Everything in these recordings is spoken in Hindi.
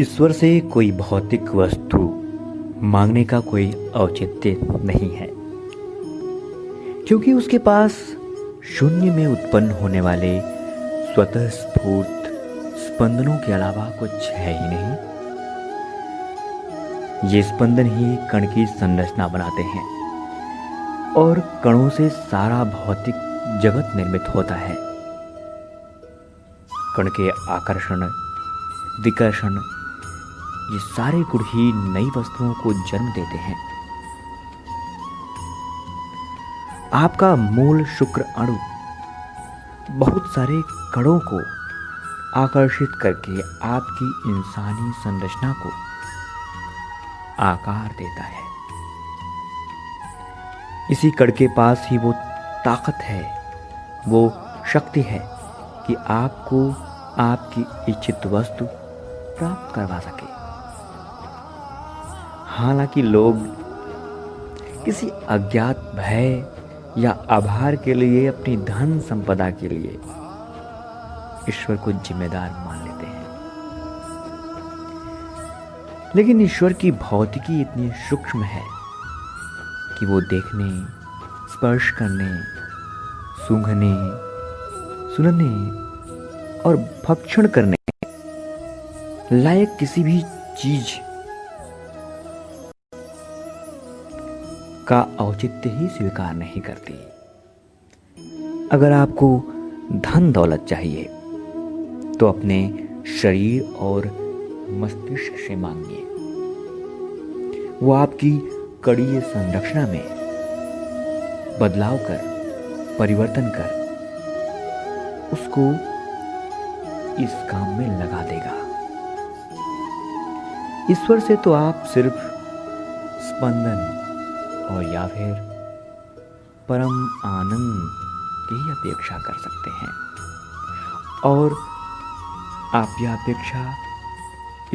ईश्वर से कोई भौतिक वस्तु मांगने का कोई औचित्य नहीं है। क्योंकि उसके पास शून्य में उत्पन्न होने वाले स्वतः स्फूर्त स्पंदनों के अलावा कुछ है ही नहीं। ये स्पंदन ही कण की संरचना बनाते हैं और कणों से सारा भौतिक जगत निर्मित होता है। कण के आकर्षण, विकर्षण ये सारे गुण ही नई वस्तुओं को जन्म देते हैं। आपका मूल शुक्र अणु बहुत सारे कणों को आकर्षित करके आपकी इंसानी संरचना को आकार देता है। इसी कड़ के पास ही वो ताकत है, वो शक्ति है कि आपको आपकी इच्छित वस्तु प्राप्त करवा सके। हालाँकि लोग किसी अज्ञात भय या आभार के लिए, अपनी धन संपदा के लिए ईश्वर को जिम्मेदार मान लेते हैं। लेकिन ईश्वर की भौतिकी इतनी सूक्ष्म है कि वो देखने, स्पर्श करने, सूंघने, सुनने और भक्षण करने लायक किसी भी चीज़ का औचित्य ही स्वीकार नहीं करती। अगर आपको धन दौलत चाहिए तो अपने शरीर और मस्तिष्क से मांगिए। वो आपकी कड़ी संरचना में बदलाव कर, परिवर्तन कर, उसको इस काम में लगा देगा। ईश्वर से तो आप सिर्फ़ स्पंदन और या फिर परम आनंद की अपेक्षा कर सकते हैं। और आप यह अपेक्षा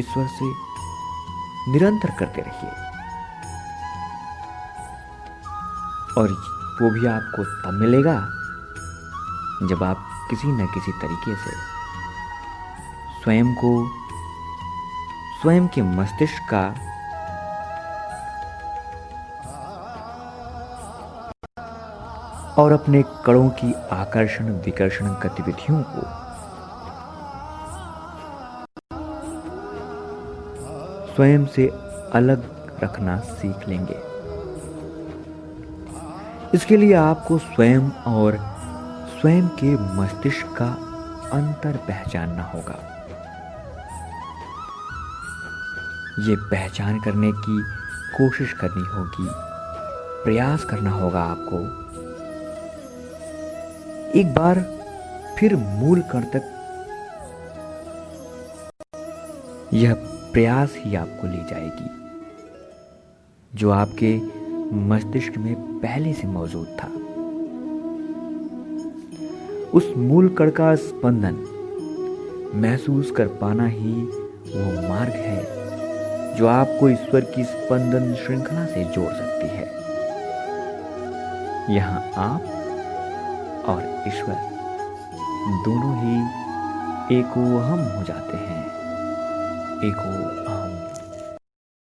ईश्वर से निरंतर करते रहिए। और वो भी आपको तब मिलेगा जब आप किसी न किसी तरीके से स्वयं को, स्वयं के मस्तिष्क का और अपने कड़ों की आकर्षण विकर्षण गतिविधियों को। स्वयं से अलग रखना सीख लेंगे। इसके लिए आपको स्वयं और स्वयं के मस्तिष्क का अंतर पहचानना होगा। ये पहचान करने की कोशिश करनी होगी, प्रयास करना होगा आपको। एक बार फिर मूल कण तक। यह प्रयास ही आपको ले जाएगी, जो आपके मस्तिष्क में पहले से मौजूद था। उस मूल कण का स्पंदन महसूस कर पाना ही वो मार्ग है, जो आपको ईश्वर की स्पंदन श्रृंखला से जोड़ सकती है। यहाँ आप और ईश्वर। दोनों ही एको हम हो जाते हैं। एको